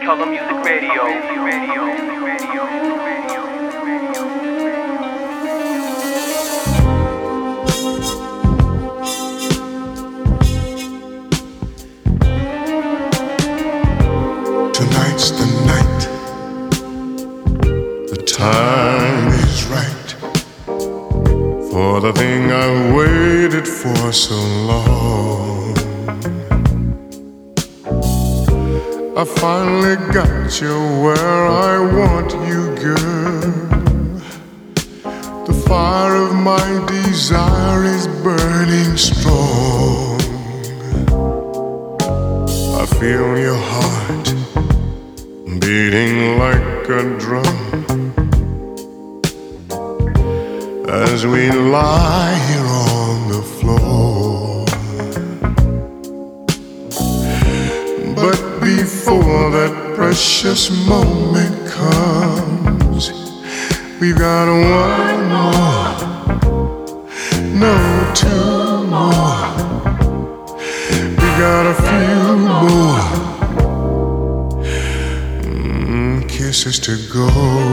Color Music Radio. Radio. Radio. Radio. Tonight's the night. The time is right for the thing I've waited for so long. Finally got you where I want you, girl. The fire of my desire is burning strong. I feel your heart beating like a drum as we lie here before that precious moment comes, we've got one more, no, two more. We got a few more mm, kisses to go.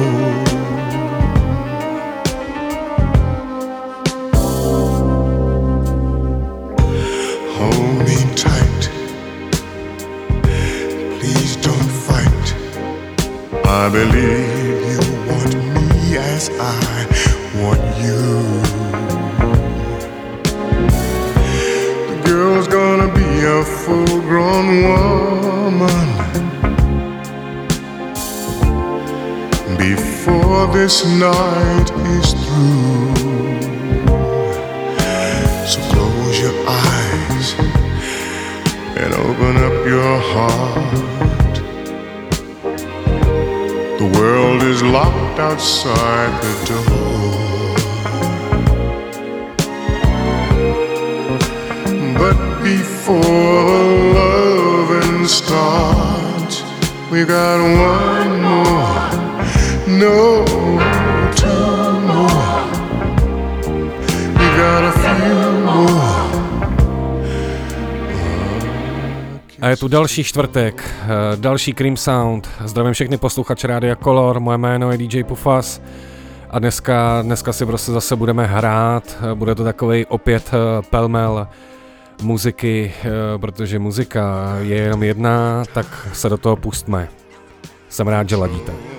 Další čtvrtek, eh, další Cream Sound. Zdravím všechny posluchače Rádia Color, moje jméno je DJ Pufas a dneska, dneska si prostě zase budeme hrát, eh, bude to takový opět eh, pelmel muziky, protože muzika je jenom jedna, tak se do toho pustme. Jsem rád, že ladíte.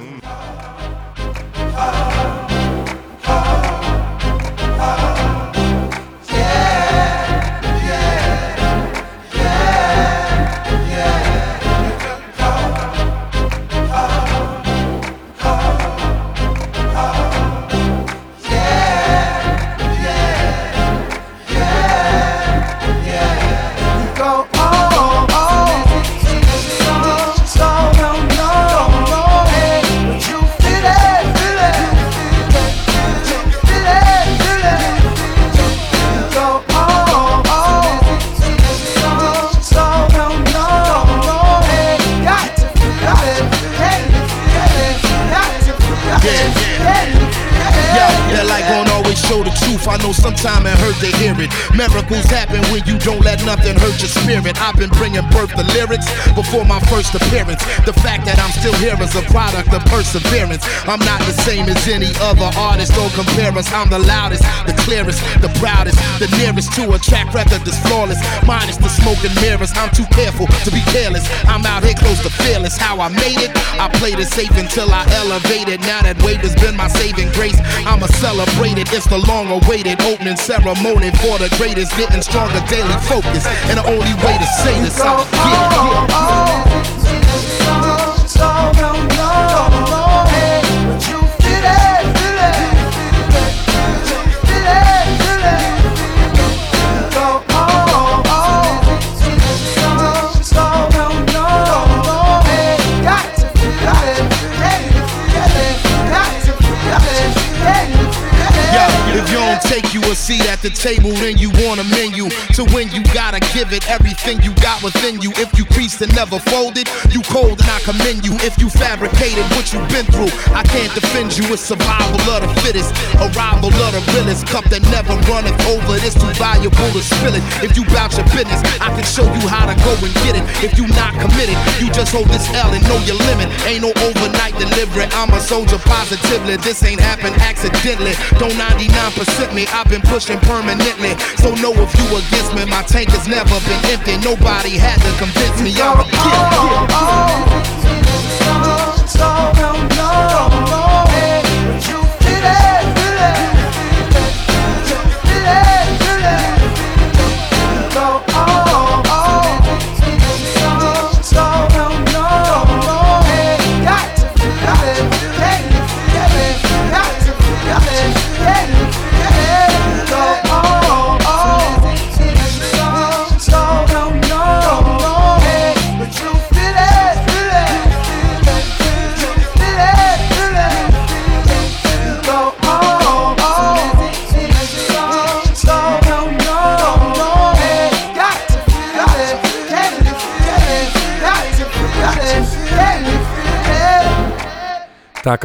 Know sometime it hurt to hear it. Miracles happen when you don't let nothing hurt your spirit. I've been bringing birth to lyrics before my first appearance. The fact that I'm still here is a product of perseverance. I'm not the same as any other artist. Don't compare us. I'm the loudest, the clearest, the proudest, the nearest to a track record that's flawless. Minus the smoke and mirrors. I'm too careful to be careless. I'm out here close to fearless. How I made it, I played it safe until I elevated. Now that weight has been my saving grace. I'ma celebrate it. It's the long awaited opening ceremony for the greatest. Getting stronger daily focus. And the only way to say this don't take, you see that at the table, then you want a menu. To win, you gotta give it everything you got within you. If you creased and never folded, you cold and I commend you. If you fabricated what you've been through, I can't defend you. It's survival of the fittest, arrival of the realest. Cup that never runneth over, it's too valuable to spill it. If you bout your business, I can show you how to go and get it. If you not committed, you just hold this L and know your limit. Ain't no overnight delivery. I'm a soldier positively. This ain't happened accidentally. Don't 99% me. I've been pushing permanently. So know if you against me, my tank has never been empty. Nobody had to convince me I'm a kid. Tak a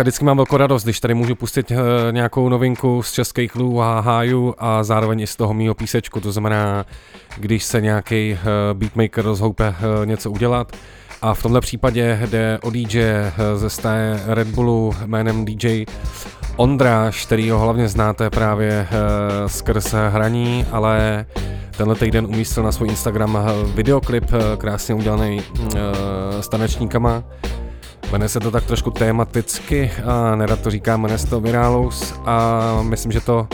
vždycky mám velkou radost, když tady můžu pustit uh, nějakou novinku z českých lů a hájů a zároveň i z toho mýho písečku, to znamená, když se nějaký uh, beatmaker rozhoupe uh, něco udělat. A v tomhle případě jde o DJ ze sté Red Bullu jménem DJ Ondráš, který ho hlavně znáte právě uh, skrz hraní, ale tenhle týden umístil na svůj Instagram videoklip krásně udělaný uh, s tanečníkama Jmenuje se to tak trošku tematicky a nerad to říká, jmenuje se to Viralus a myslím, že to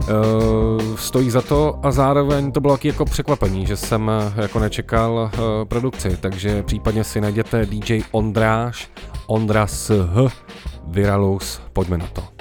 uh, stojí za to a zároveň to bylo taky jako překvapení, že jsem jako nečekal uh, produkci, takže případně si najděte DJ Ondráš, Ondra s H, Viralus, pojďme na to.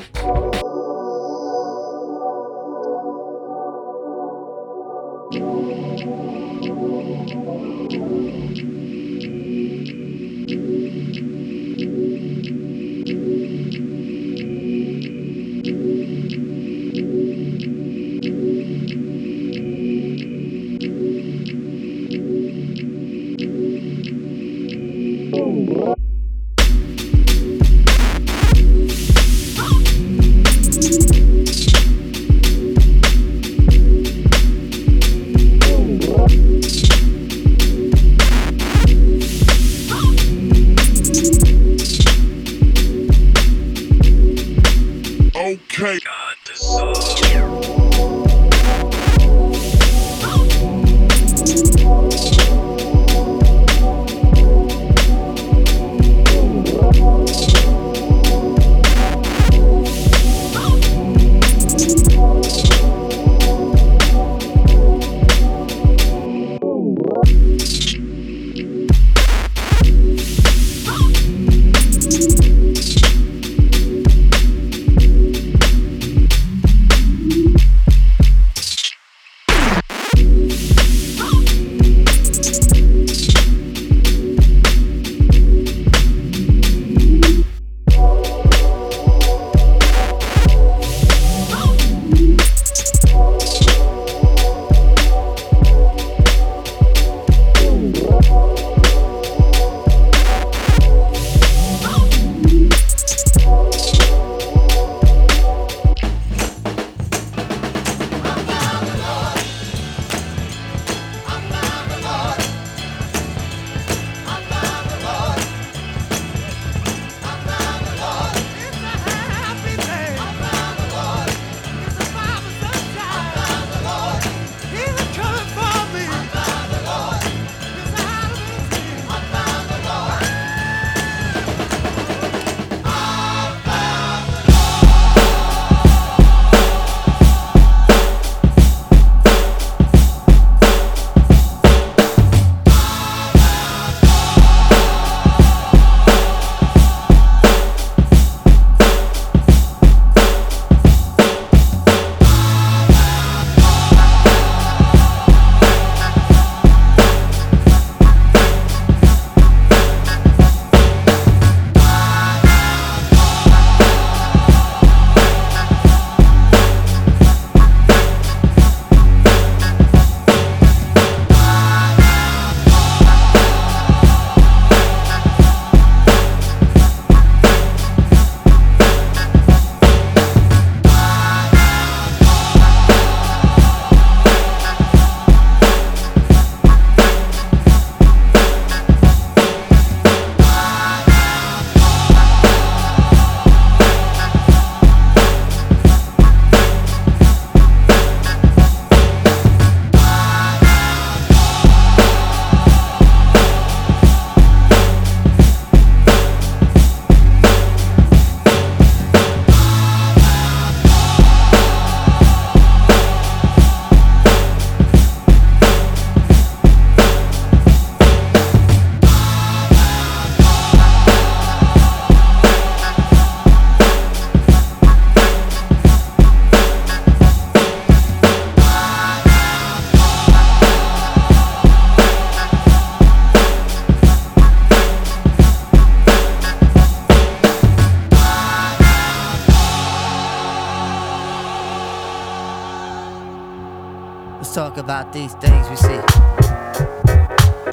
Talk about these things we see.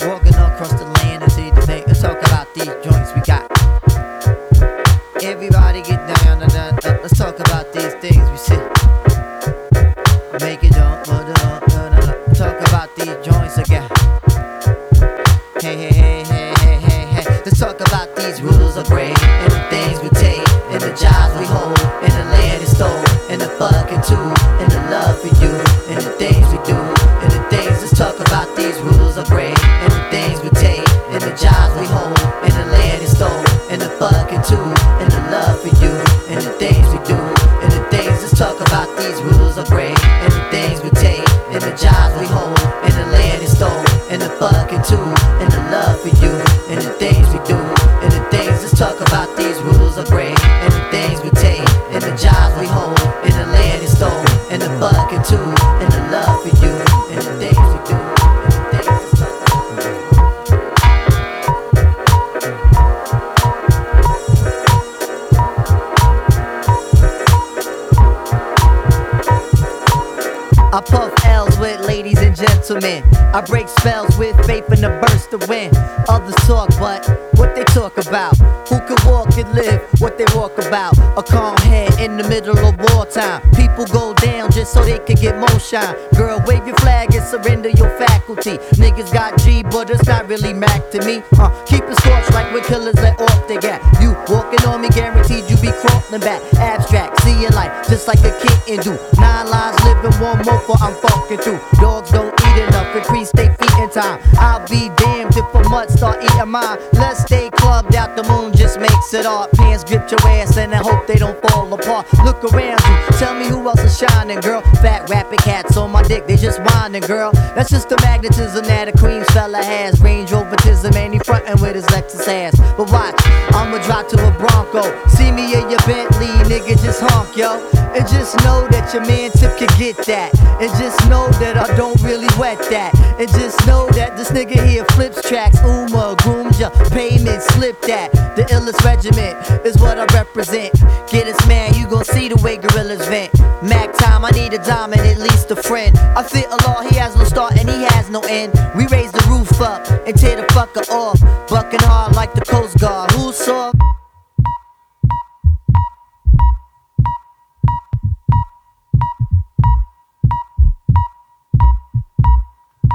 Walking across the land and see the thing. Let's talk about these joints we got. Everybody get down and. Uh, let's talk about these things we see. Make it up, but uh, uh, uh, talk about these joints again. Hey, hey, hey, hey, hey, hey, hey. Let's talk about these rules of break and the things we take and the jobs we hold and the land is stole and the fucking too Niggas got G, but it's not really Mac to me. Uh, keep it scorched like when killers let off the got. You walking on me, guaranteed you be crawling back. Abstract, see seeing life just like a kitten do. Nine lives living, one more for I'm fucking through. Dogs don't eat enough, increase they feet in time. I'll be damned if a mutt start eating mine. Let's stay clubbed out, the moon just makes it art. Pants grip your ass and I hope they don't fall apart. Look around you, tell me who else is shining, girl. Fat rapping cats on dick, they just whining, girl. That's just the magnetism that a Queens fella has. Range overtism, and he frontin' with his Lexus ass. But watch, I'ma drop to a Bronco. See me in your Bentley, nigga, just honk, yo. And just know that your man Tip can get that. And just know that I don't really wet that. And just know that this nigga here flips tracks. Uma, grooms ya, payment, slip that. The illest regiment is what I represent. Get gon' see the way gorillas vent. Mac time, I need a diamond, at least a friend. I fit a law, he has no start and he has no end. We raise the roof up and tear the fucker off. Bucking hard like the Coast Guard. Who saw?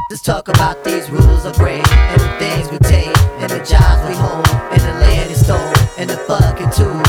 Let's talk about these rules of break and the things we take and the jobs we hold and the land is stole and the fucking too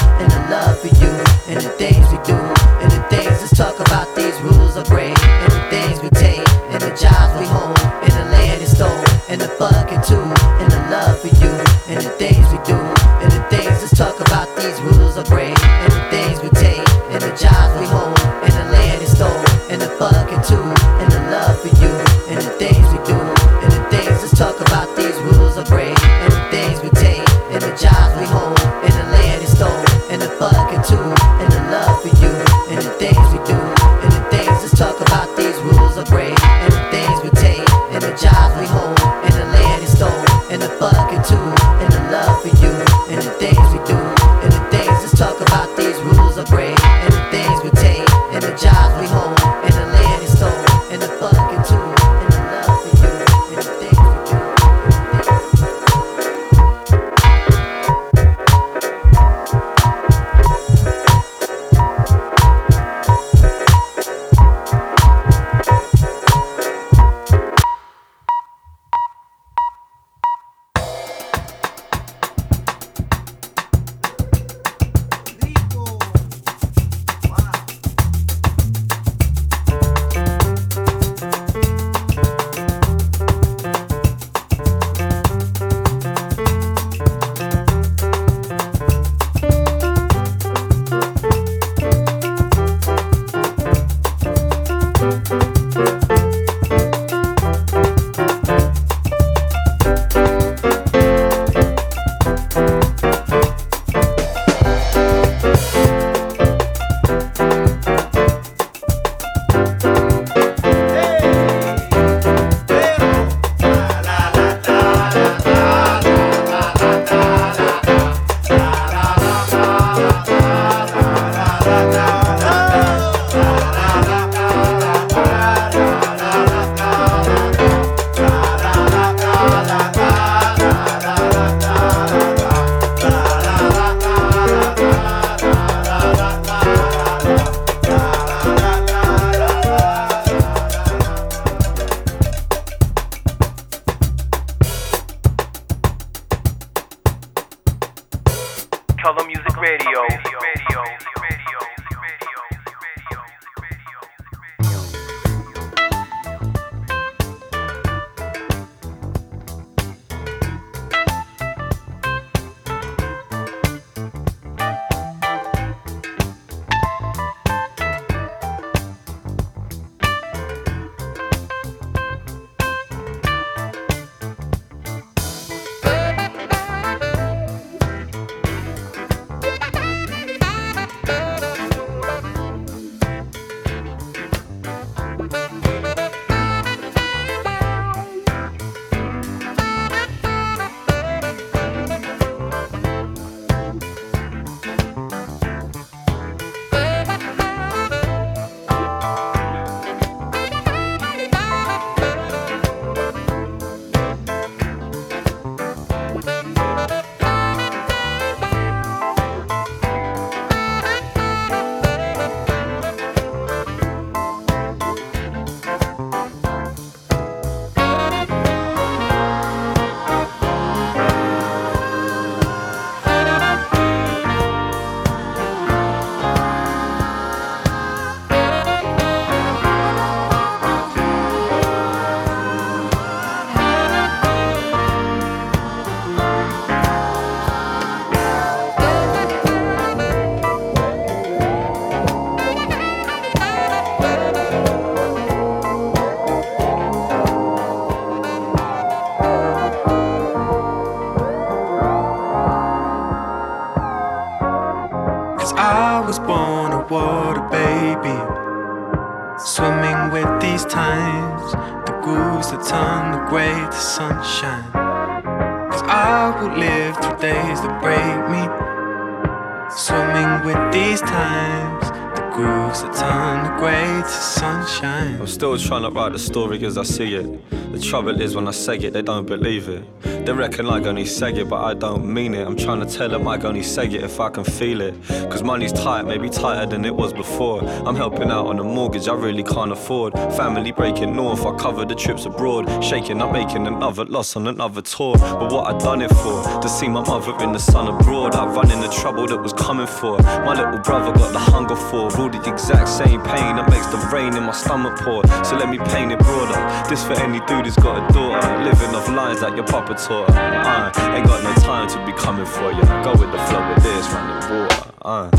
still trying to write the story as I see it. The trouble is when I say it, they don't believe it. They reckon I only say it, but I don't mean it. I'm trying to tell them I only say it if I can feel it. Cause money's tight, maybe tighter than it was before. I'm helping out on a mortgage I really can't afford. Family breaking north, I cover the trips abroad. Shaking, I'm making another loss on another tour. But what I done it for? To see my mother in the sun abroad. I run in the trouble that was coming for. My little brother got the hunger for. All the exact same pain that makes the rain in my stomach pour. So let me paint it broader. This for any dude who's got a daughter. Living off lines like your papa taught. I ain't got no time to be coming for you. Go with the flow with this, run the water. Uh.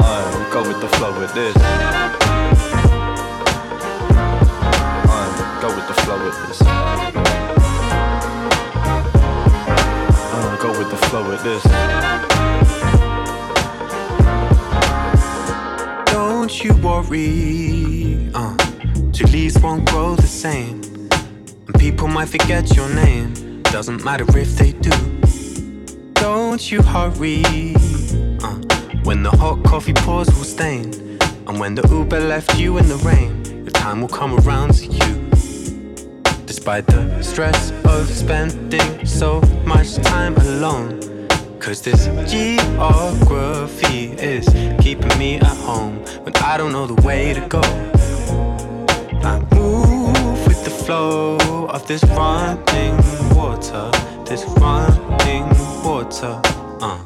Uh, go with the flow with this. Uh, go with the flow with this. Uh, go with the flow with this. Don't you worry, uh, two leaves won't grow the same. And people might forget your name, doesn't matter if they do. Don't you hurry, uh, when the hot coffee pours will stain. And when the Uber left you in the rain, your time will come around to you. Despite the stress of spending so much time alone. Cause this geography is keeping me at home when I don't know the way to go. I move with the flow of this running water, this running water. Uh.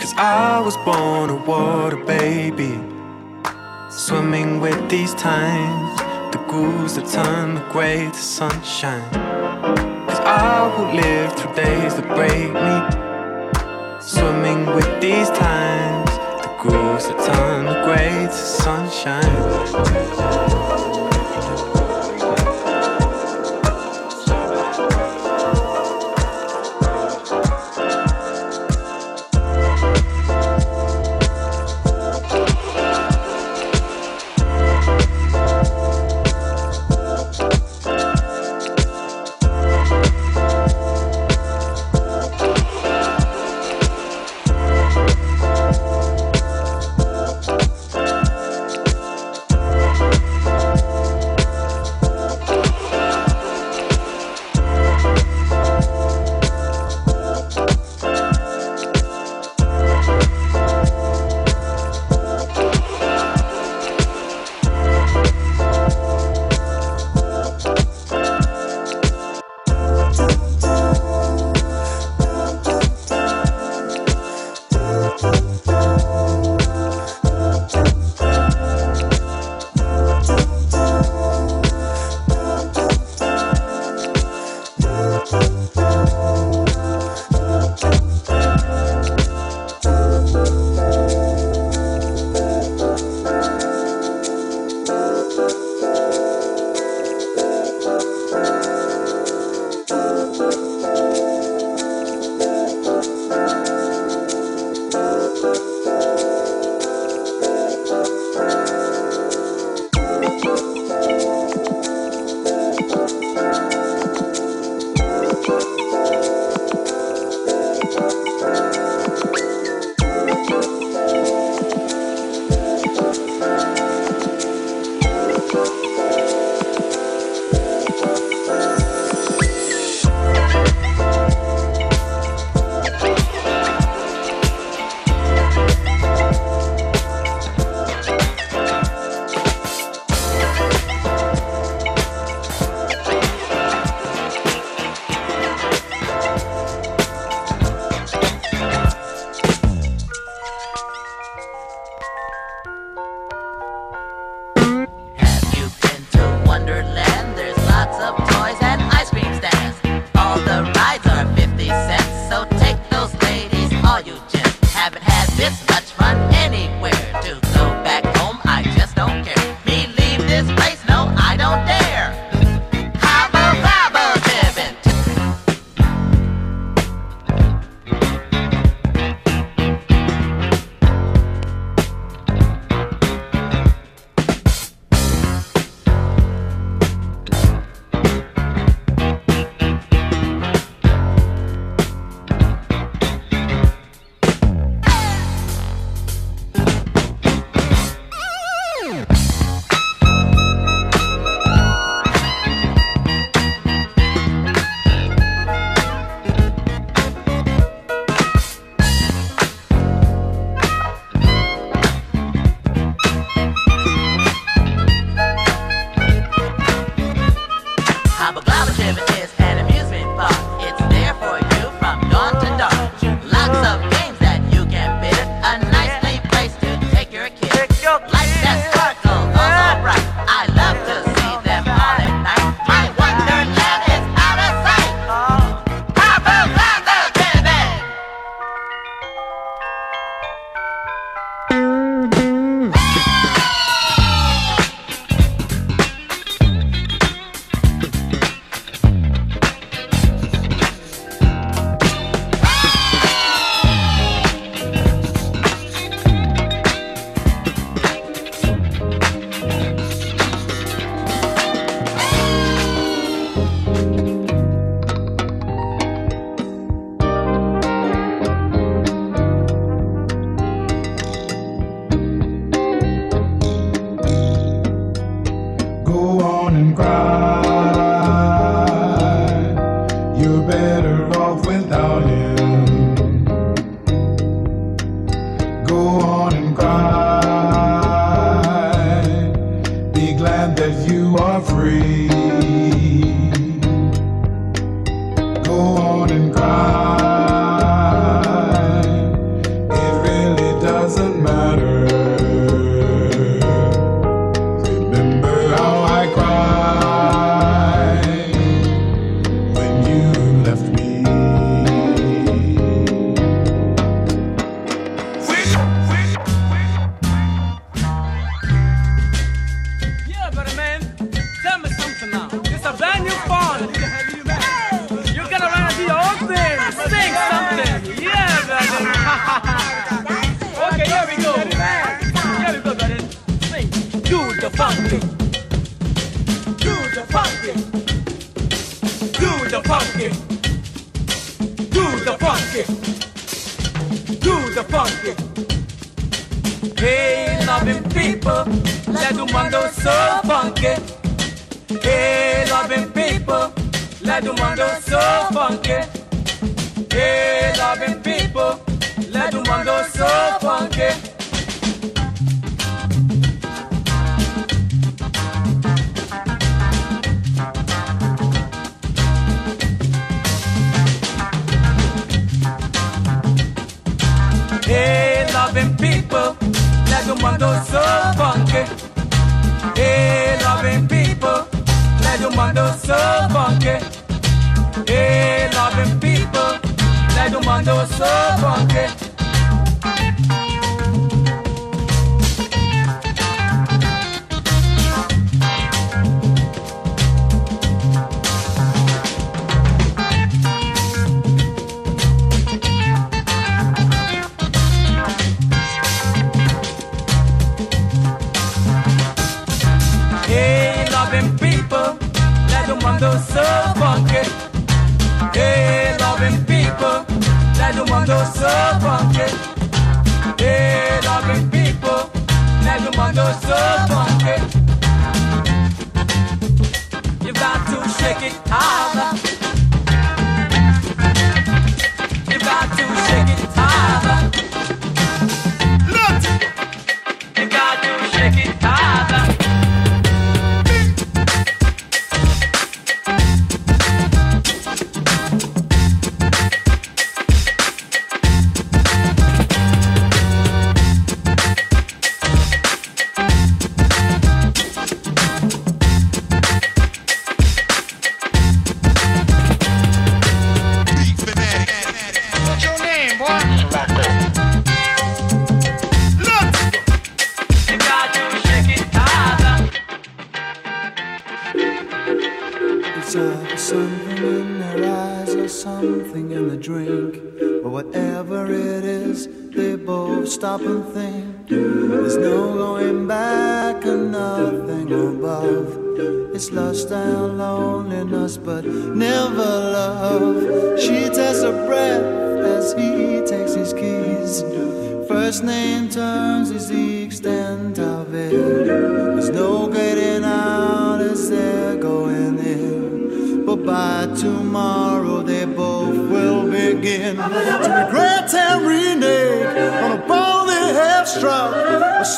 Cause I was born a water baby, swimming with these times, the grooves that turn the gray to sunshine. Cause I will live through days that break me. Swimming with these times, the grooves that turn the gray to sunshine.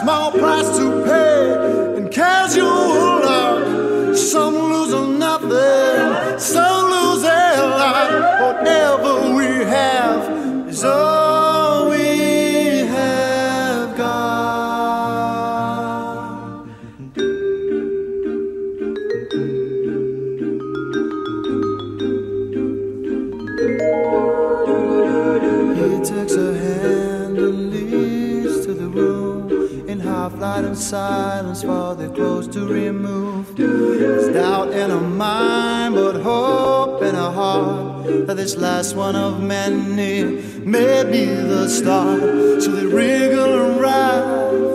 small price to this last one of many may be the start. So they wriggle and ride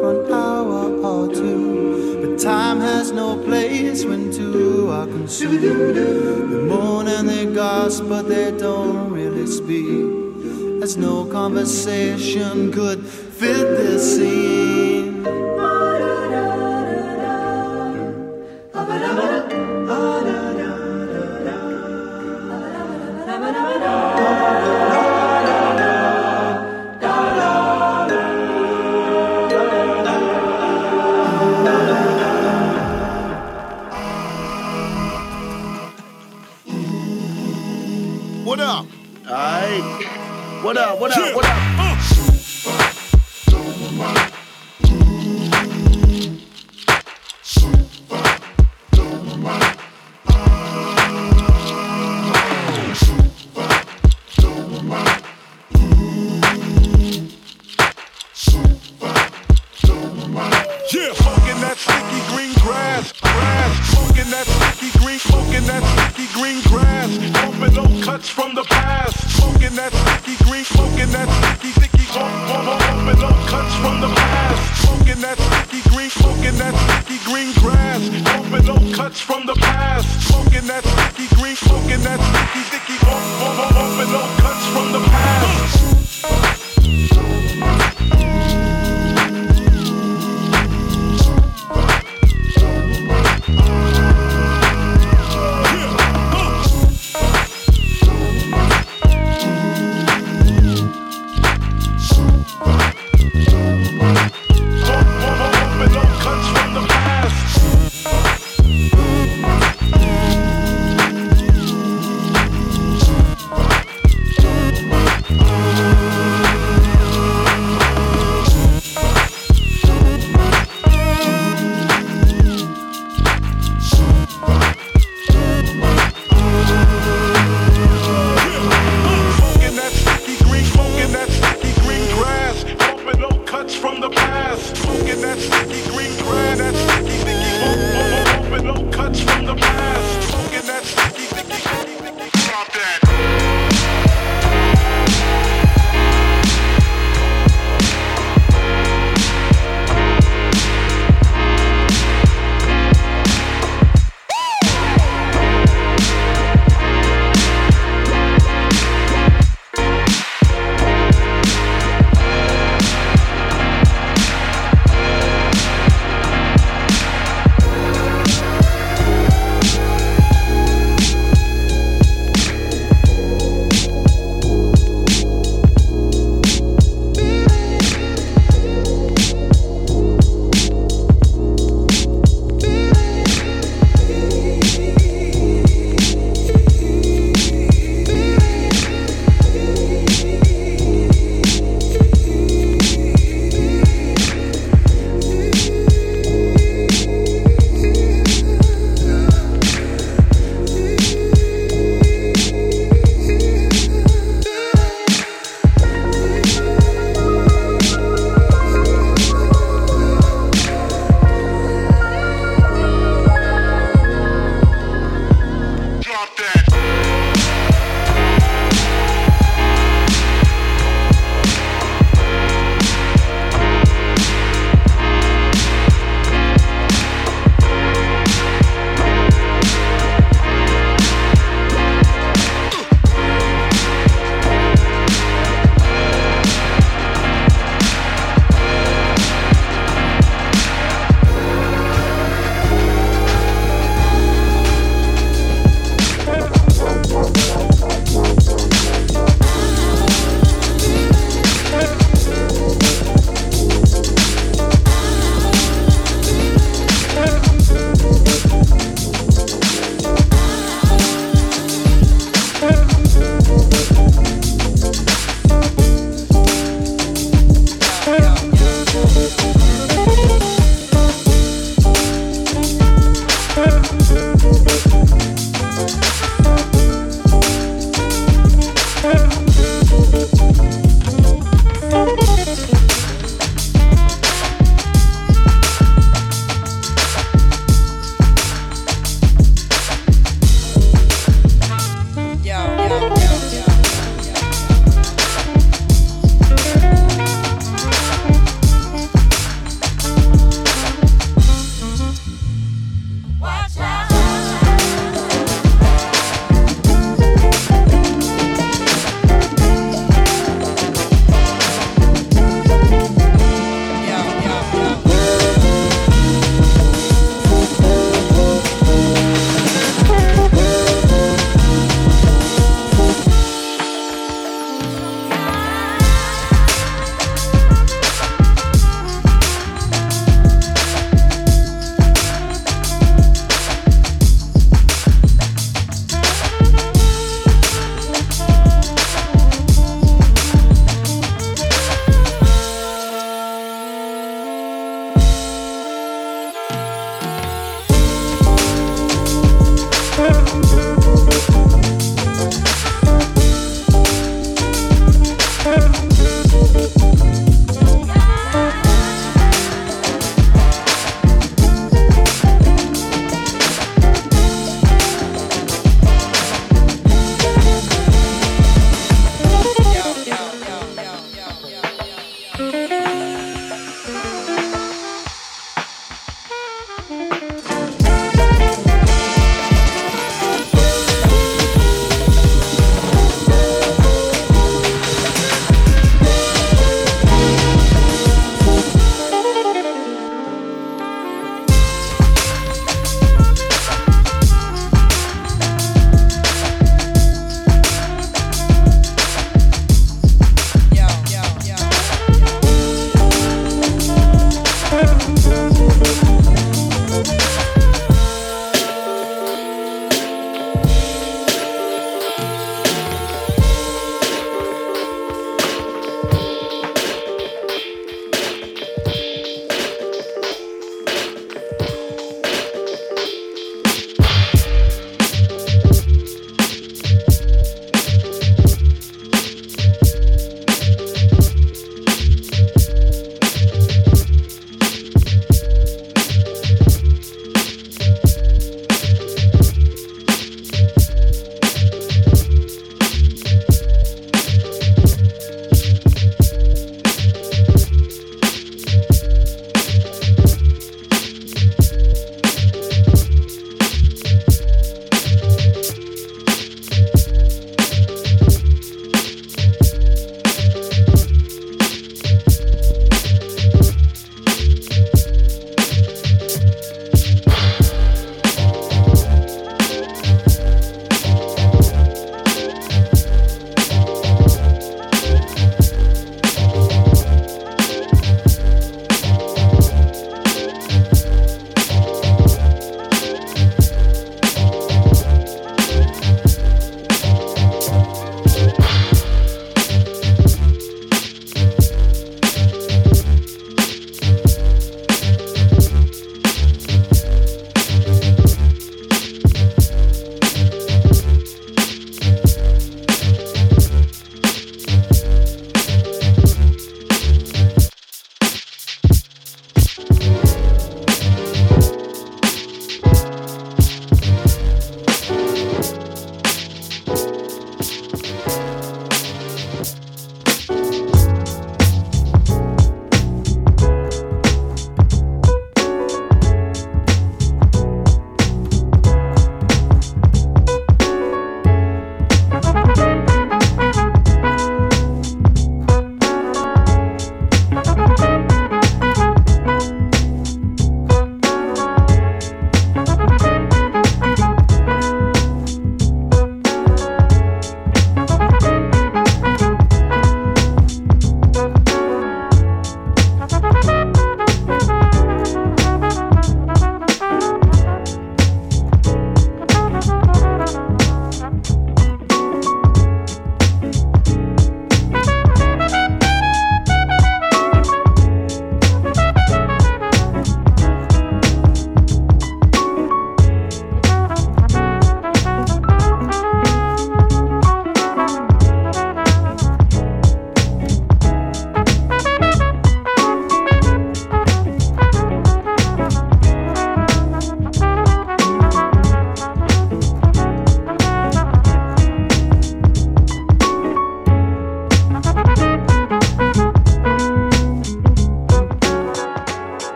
for an hour or two. But time has no place when two are consumed. They moan and they gasp, but they don't really speak. As no conversation could fit this scene. What up? What up? What up?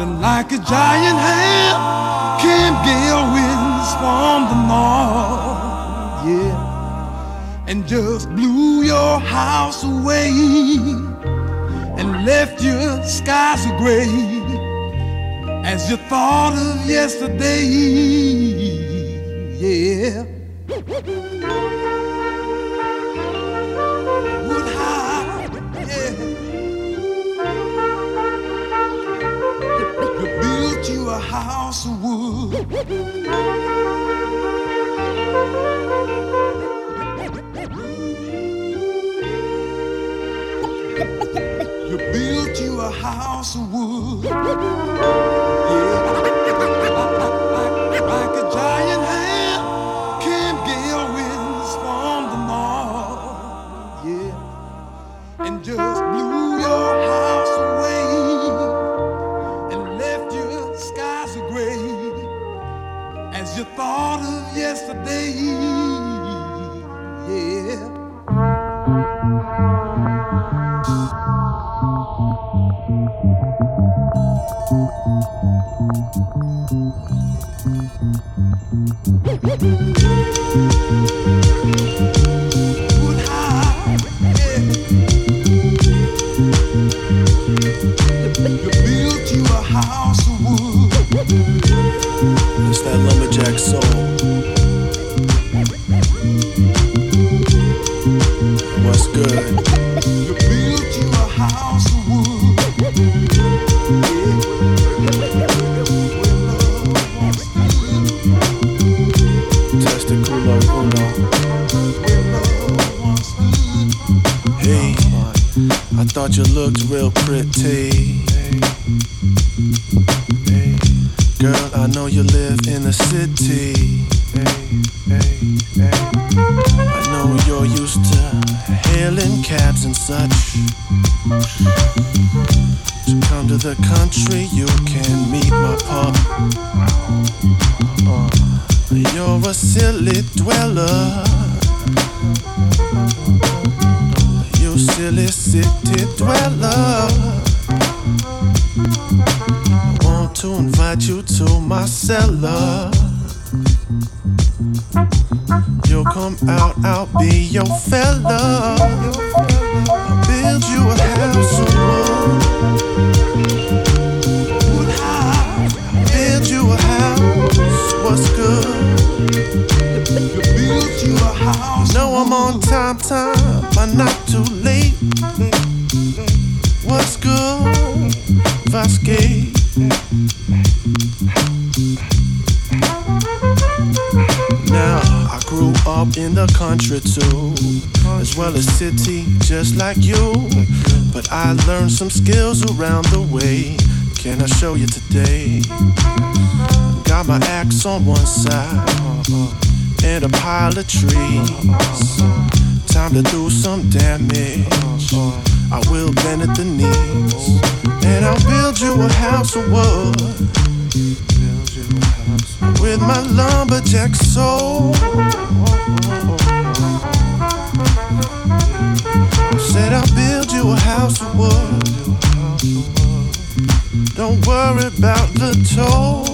Then like a giant hand came gale winds from the north, yeah, and just blew your house away and left your skies gray. As you thought of yesterday, yeah. You built you a house of wood. Cabs and such. To come to the country, you can meet my pop. Uh, you're a silly dweller. You silly city dweller. I want to invite you to my cellar. You'll come out, I'll be your fella. Like you. But I learned some skills around the way. Can I show you today? Got my axe on one side and a pile of trees. Time to do some damage. I will bend at the knees, and I'll build you a house of wood with my lumberjack soul. Said I'll build you a house of wood. Don't worry about the toll.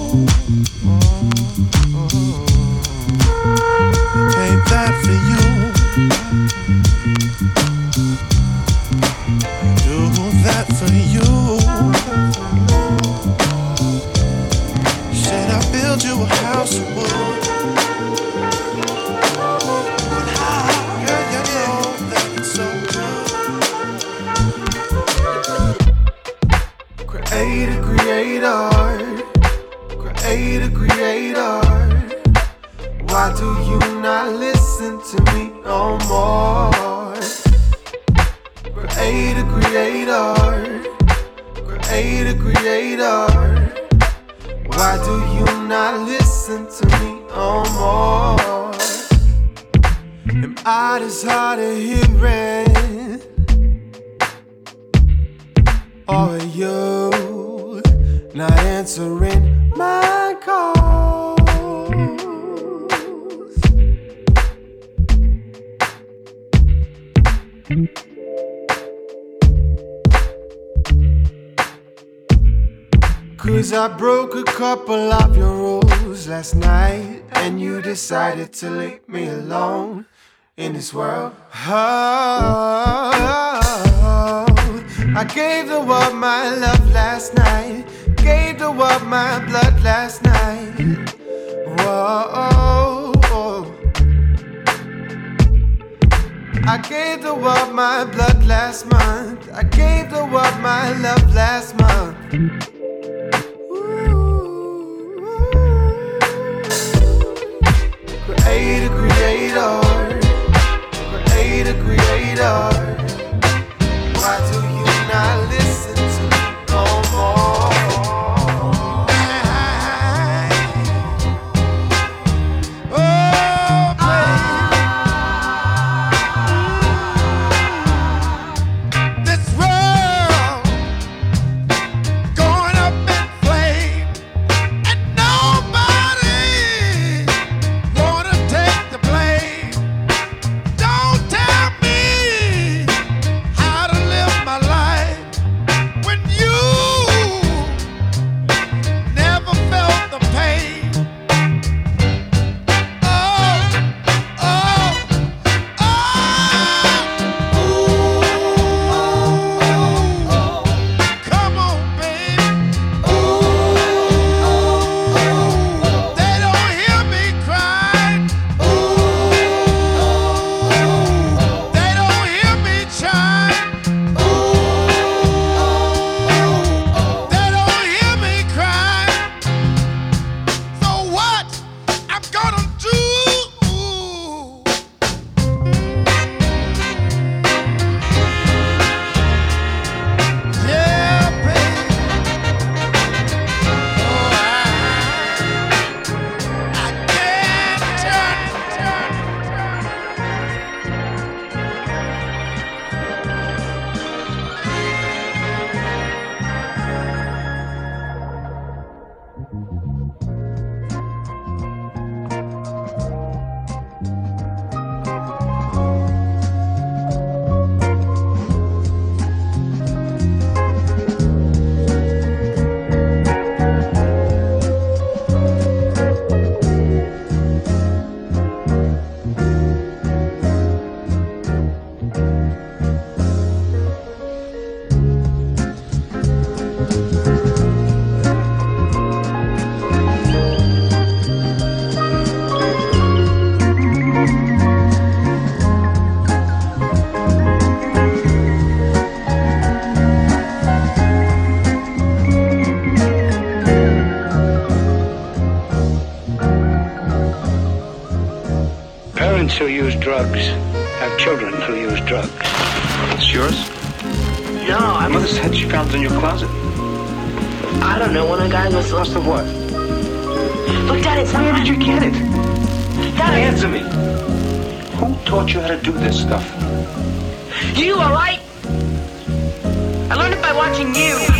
Not answering my calls? Cause I broke a couple of your rules last night, and you decided to leave me alone in this world. Oh, I gave the world my love last night, gave the world my blood last night. Whoa. I gave the world my blood last month. I gave the world my love last month. Creator, creator, creator, creator. Parents who use drugs have children who use drugs. It's yours? No, I Mother said she found it in your closet. I don't know. One of the guys must Must have what? Look, Dad, it's Where did you get it? Dad, Answer me. Who taught you how to do this stuff? You, all right? I learned it by watching you.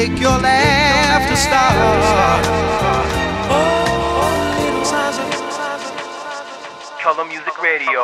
Make your laughter start. Oh, little signs Color Music Radio.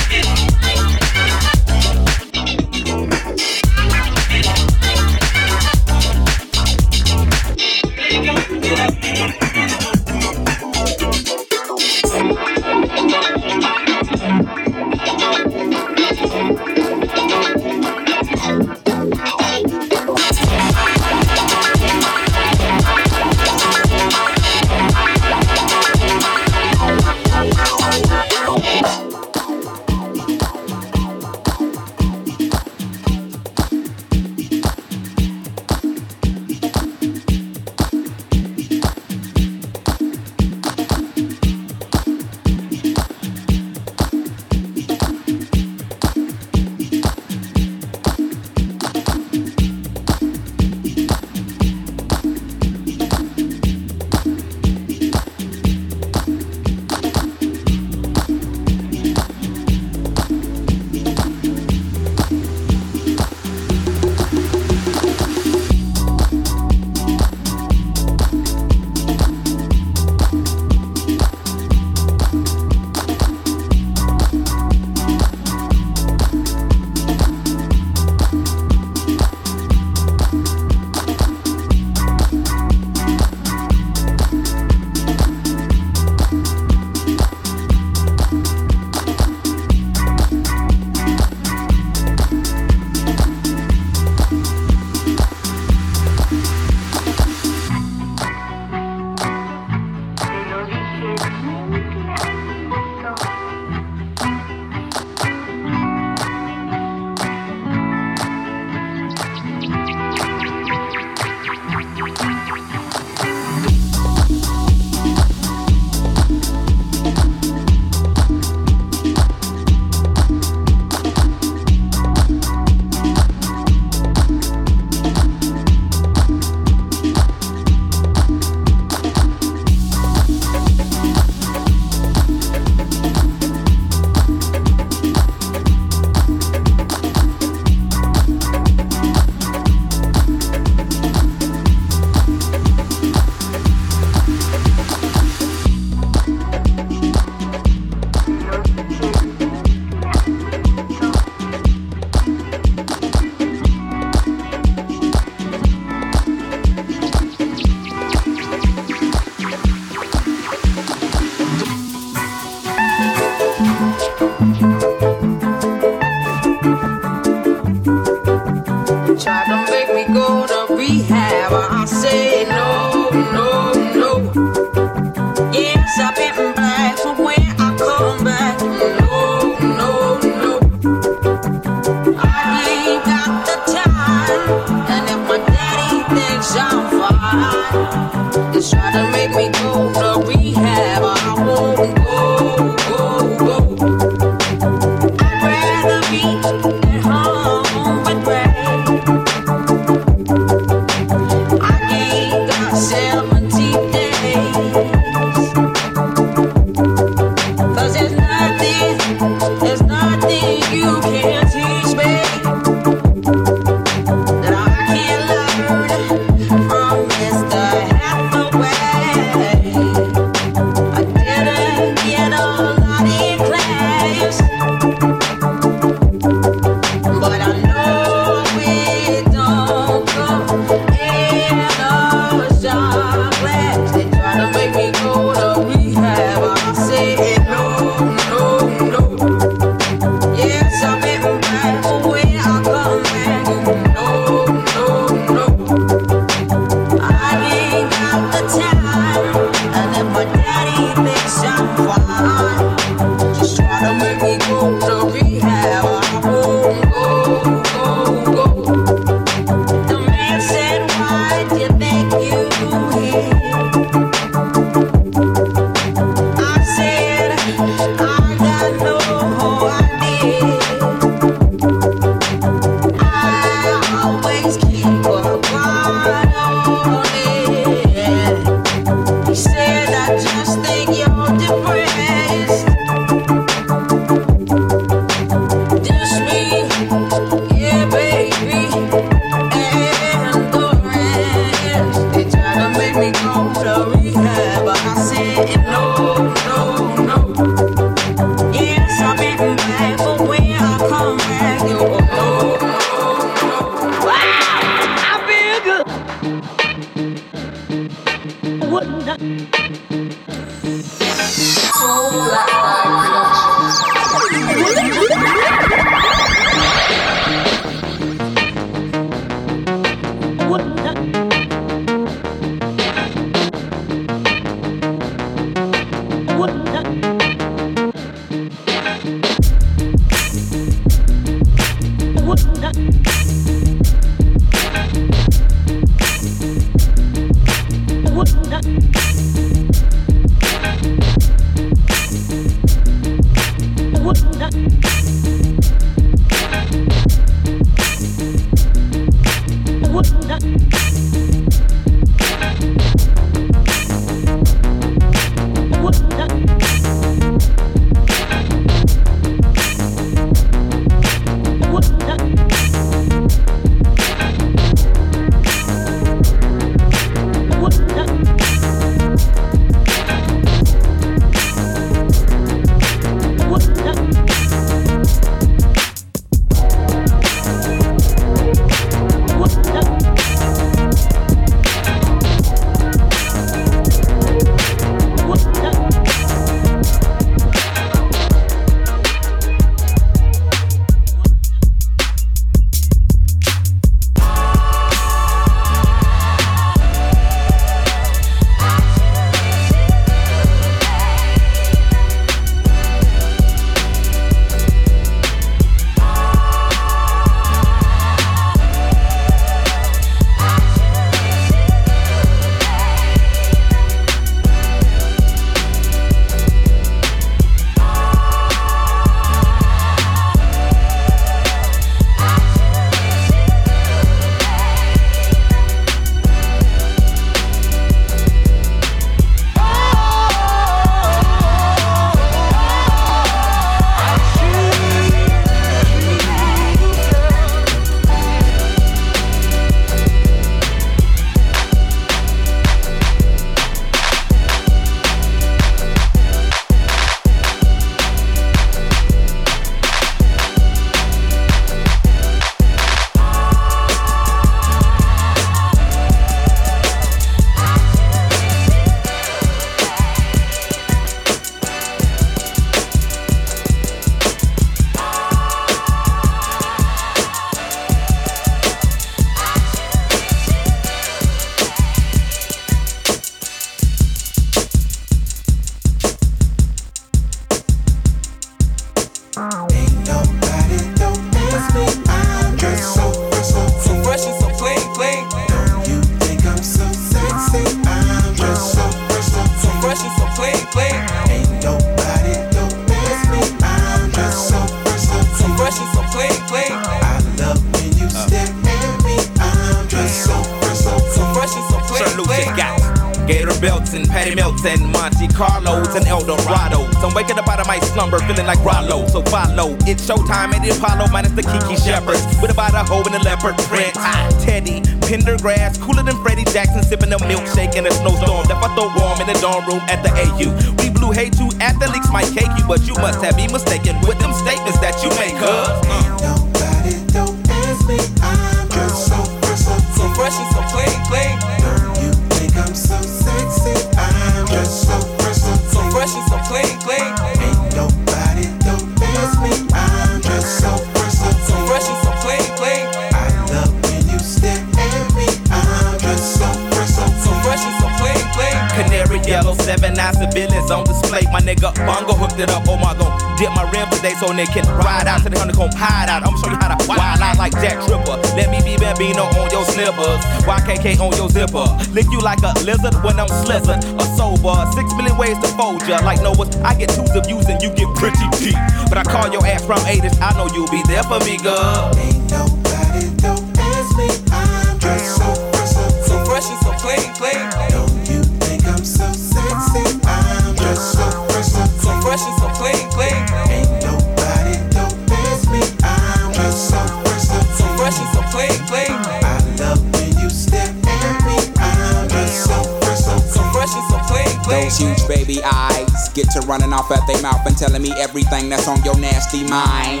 get to running off at their mouth and telling me everything that's on your nasty mind.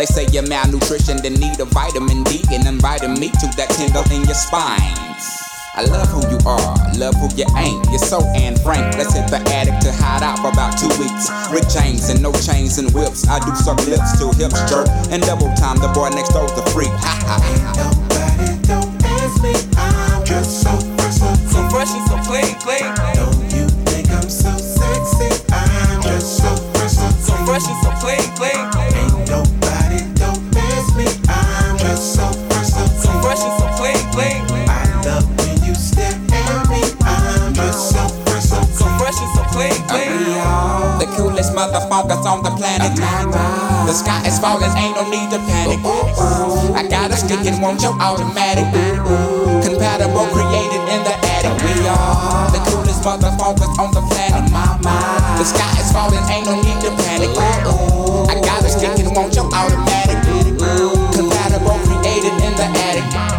They say you're malnutritioned and need a vitamin D and inviting me to that tingle in your spine. I love who you are, love who you ain't. You're so Anne Frank. Let's hit the attic to hide out for about two weeks. Rick chains and no chains and whips. I do suck lips till hips jerk and double time. The boy next door's the freak. Ha ha. Nobody don't ask me. I'm just so fresh, so, so fresh and so clean, clean. so clean, clean. motherfuckers on the planet. The sky is falling, ain't no need to panic. I got a stick and want your automatic. Compatible, created in the attic. We are the coolest motherfuckers on the planet. The sky is falling, ain't no need to panic. I got a stick and want your automatic. Compatible, created in the attic.